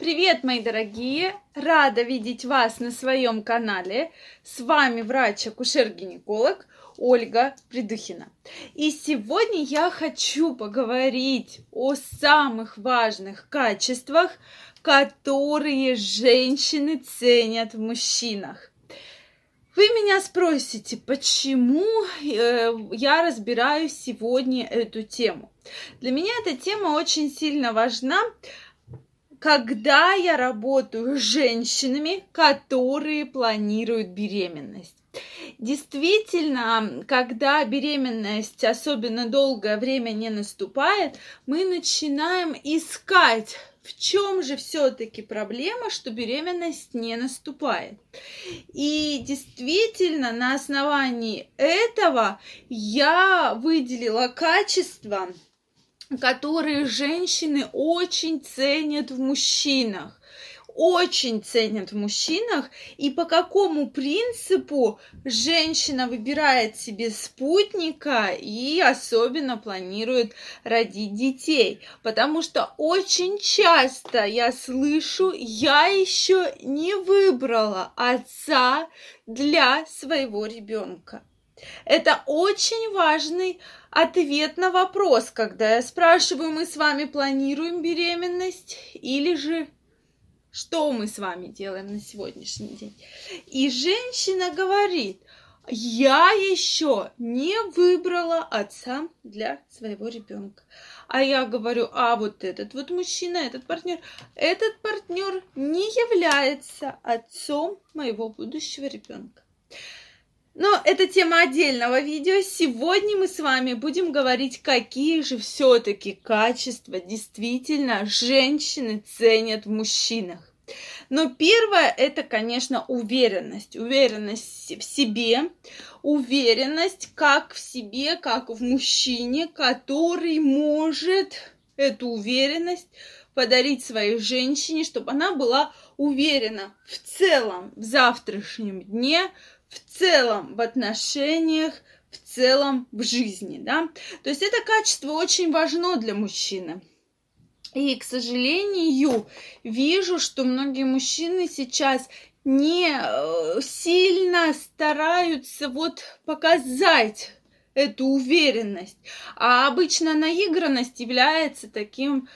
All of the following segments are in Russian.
Привет, мои дорогие! Рада видеть вас на своем канале. С вами врач-акушер-гинеколог Ольга Придухина. И сегодня я хочу поговорить о самых важных качествах, которые женщины ценят в мужчинах. Вы меня спросите, почему э, я разбираю сегодня эту тему. Для меня эта тема очень сильно важна, когда я работаю с женщинами, которые планируют беременность. Действительно, когда беременность особенно долгое время не наступает, мы начинаем искать в чем же все-таки проблема, что беременность не наступает? И действительно, на основании этого я выделила качества, которые женщины очень ценят в мужчинах очень ценят в мужчинах и по какому принципу женщина выбирает себе спутника и особенно планирует родить детей. Потому что очень часто я слышу, я еще не выбрала отца для своего ребенка. Это очень важный ответ на вопрос, когда я спрашиваю, мы с вами планируем беременность или же что мы с вами делаем на сегодняшний день. И женщина говорит, я еще не выбрала отца для своего ребенка. А я говорю, а вот этот вот мужчина, этот партнер, этот партнер не является отцом моего будущего ребенка. Но это тема отдельного видео. Сегодня мы с вами будем говорить, какие же все-таки качества действительно женщины ценят в мужчинах. Но первое это, конечно, уверенность. Уверенность в себе, уверенность как в себе, как в мужчине, который может эту уверенность подарить своей женщине, чтобы она была уверена в целом в завтрашнем дне, в целом в отношениях, в целом в жизни, да. То есть это качество очень важно для мужчины. И, к сожалению, вижу, что многие мужчины сейчас не э, сильно стараются вот показать эту уверенность. А обычно наигранность является таким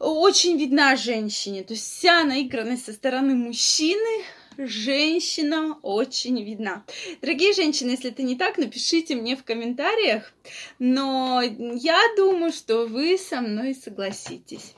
очень видна женщине. То есть вся наигранность со стороны мужчины женщина очень видна. Дорогие женщины, если это не так, напишите мне в комментариях, но я думаю, что вы со мной согласитесь.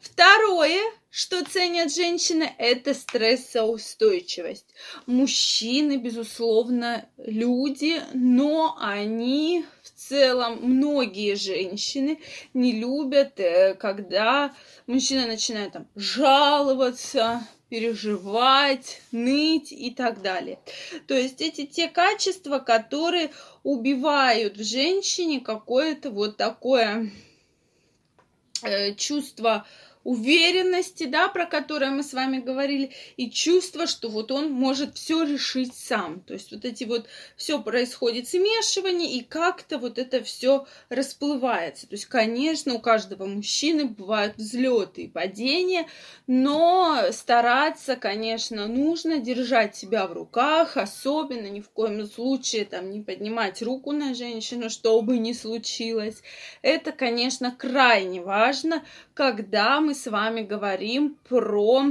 Второе, что ценят женщины, это стрессоустойчивость. Мужчины, безусловно, люди, но они в целом, многие женщины не любят, э, когда мужчина начинает там жаловаться, переживать, ныть и так далее. То есть эти те качества, которые убивают в женщине какое-то вот такое э, чувство уверенности, да, про которое мы с вами говорили, и чувство, что вот он может все решить сам. То есть вот эти вот все происходит смешивание, и как-то вот это все расплывается. То есть, конечно, у каждого мужчины бывают взлеты и падения, но стараться, конечно, нужно держать себя в руках, особенно ни в коем случае там не поднимать руку на женщину, что бы ни случилось. Это, конечно, крайне важно, когда мы с вами говорим про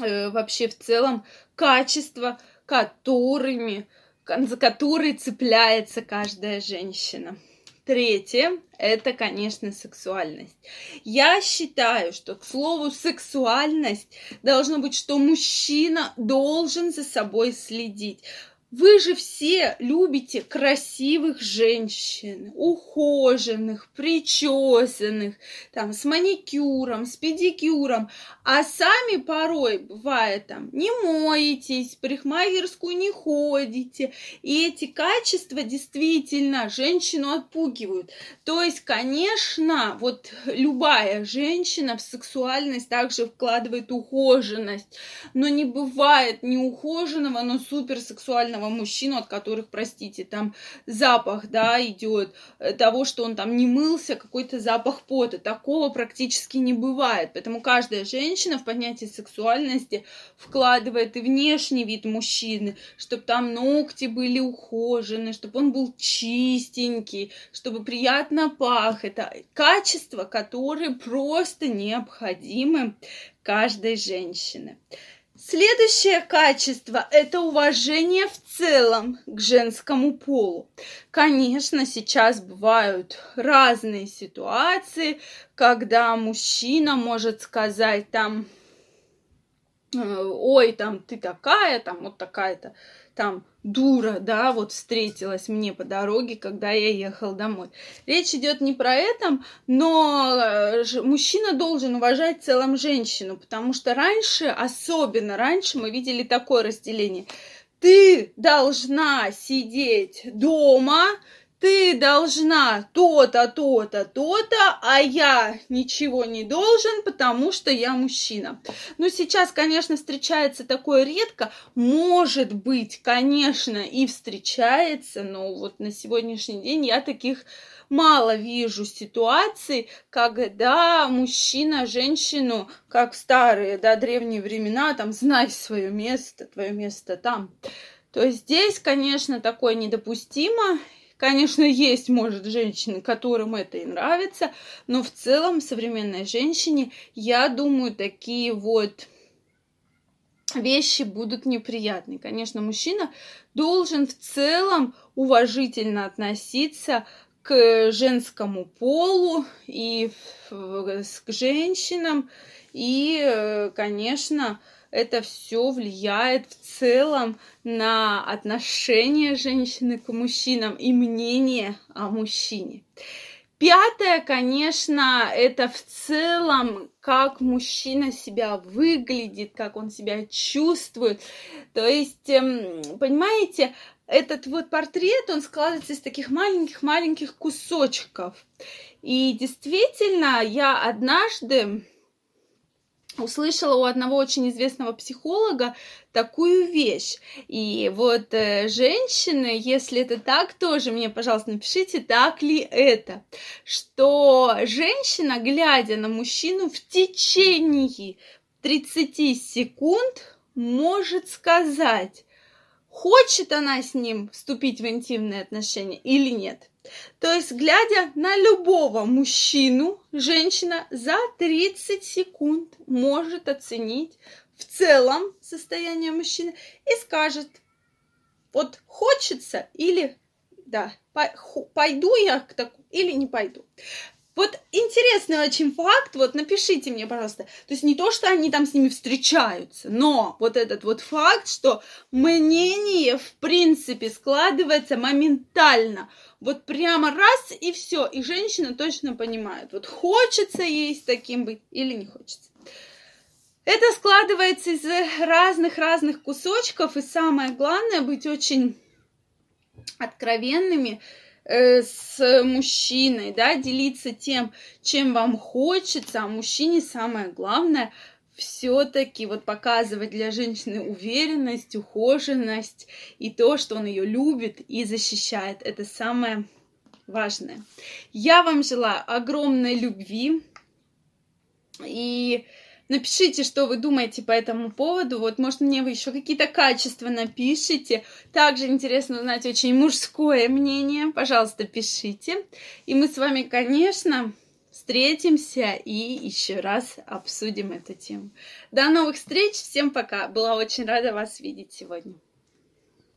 э, вообще в целом качества, которыми, за которые цепляется каждая женщина. Третье – это, конечно, сексуальность. Я считаю, что, к слову, сексуальность должно быть, что мужчина должен за собой следить. Вы же все любите красивых женщин, ухоженных, причесанных, там, с маникюром, с педикюром, а сами порой, бывает, там, не моетесь, парикмахерскую не ходите, и эти качества действительно женщину отпугивают. То есть, конечно, вот любая женщина в сексуальность также вкладывает ухоженность, но не бывает неухоженного, но суперсексуального уверенного мужчину, от которых, простите, там запах, да, идет э, того, что он там не мылся, какой-то запах пота. Такого практически не бывает. Поэтому каждая женщина в понятие сексуальности вкладывает и внешний вид мужчины, чтобы там ногти были ухожены, чтобы он был чистенький, чтобы приятно пах. Это качества, которые просто необходимы каждой женщины. Следующее качество – это уважение в целом к женскому полу. Конечно, сейчас бывают разные ситуации, когда мужчина может сказать там, «Э, ой, там ты такая, там вот такая-то там дура, да, вот встретилась мне по дороге, когда я ехал домой. Речь идет не про это, но э, мужчина должен уважать целом женщину, потому что раньше, особенно раньше, мы видели такое разделение. Ты должна сидеть дома, ты должна то-то, то-то, то-то, а я ничего не должен, потому что я мужчина. Но сейчас, конечно, встречается такое редко. Может быть, конечно, и встречается, но вот на сегодняшний день я таких мало вижу ситуаций, когда мужчина женщину, как в старые, да, древние времена, там, знай свое место, твое место там. То есть здесь, конечно, такое недопустимо, Конечно, есть, может, женщины, которым это и нравится, но в целом современной женщине, я думаю, такие вот вещи будут неприятны. Конечно, мужчина должен в целом уважительно относиться к женскому полу и к женщинам. И, конечно, это все влияет в целом на отношение женщины к мужчинам и мнение о мужчине. Пятое, конечно, это в целом, как мужчина себя выглядит, как он себя чувствует. То есть, эм, понимаете, этот вот портрет, он складывается из таких маленьких-маленьких кусочков. И действительно, я однажды услышала у одного очень известного психолога такую вещь. И вот э, женщины, если это так, тоже мне, пожалуйста, напишите, так ли это, что женщина, глядя на мужчину в течение 30 секунд, может сказать, хочет она с ним вступить в интимные отношения или нет. То есть, глядя на любого мужчину, женщина за 30 секунд может оценить в целом состояние мужчины и скажет, вот хочется или да, пойду я к такому или не пойду. Вот интересный очень факт, вот напишите мне, пожалуйста. То есть не то, что они там с ними встречаются, но вот этот вот факт, что мнение в принципе складывается моментально. Вот прямо раз и все, и женщина точно понимает, вот хочется ей с таким быть или не хочется. Это складывается из разных-разных кусочков, и самое главное быть очень откровенными, Э, с мужчиной, да, делиться тем, чем вам хочется, а мужчине самое главное все-таки вот показывать для женщины уверенность, ухоженность и то, что он ее любит и защищает. Это самое важное. Я вам желаю огромной любви и Напишите, что вы думаете по этому поводу. Вот, может, мне вы еще какие-то качества напишите. Также интересно узнать очень мужское мнение. Пожалуйста, пишите. И мы с вами, конечно, встретимся и еще раз обсудим эту тему. До новых встреч. Всем пока. Была очень рада вас видеть сегодня.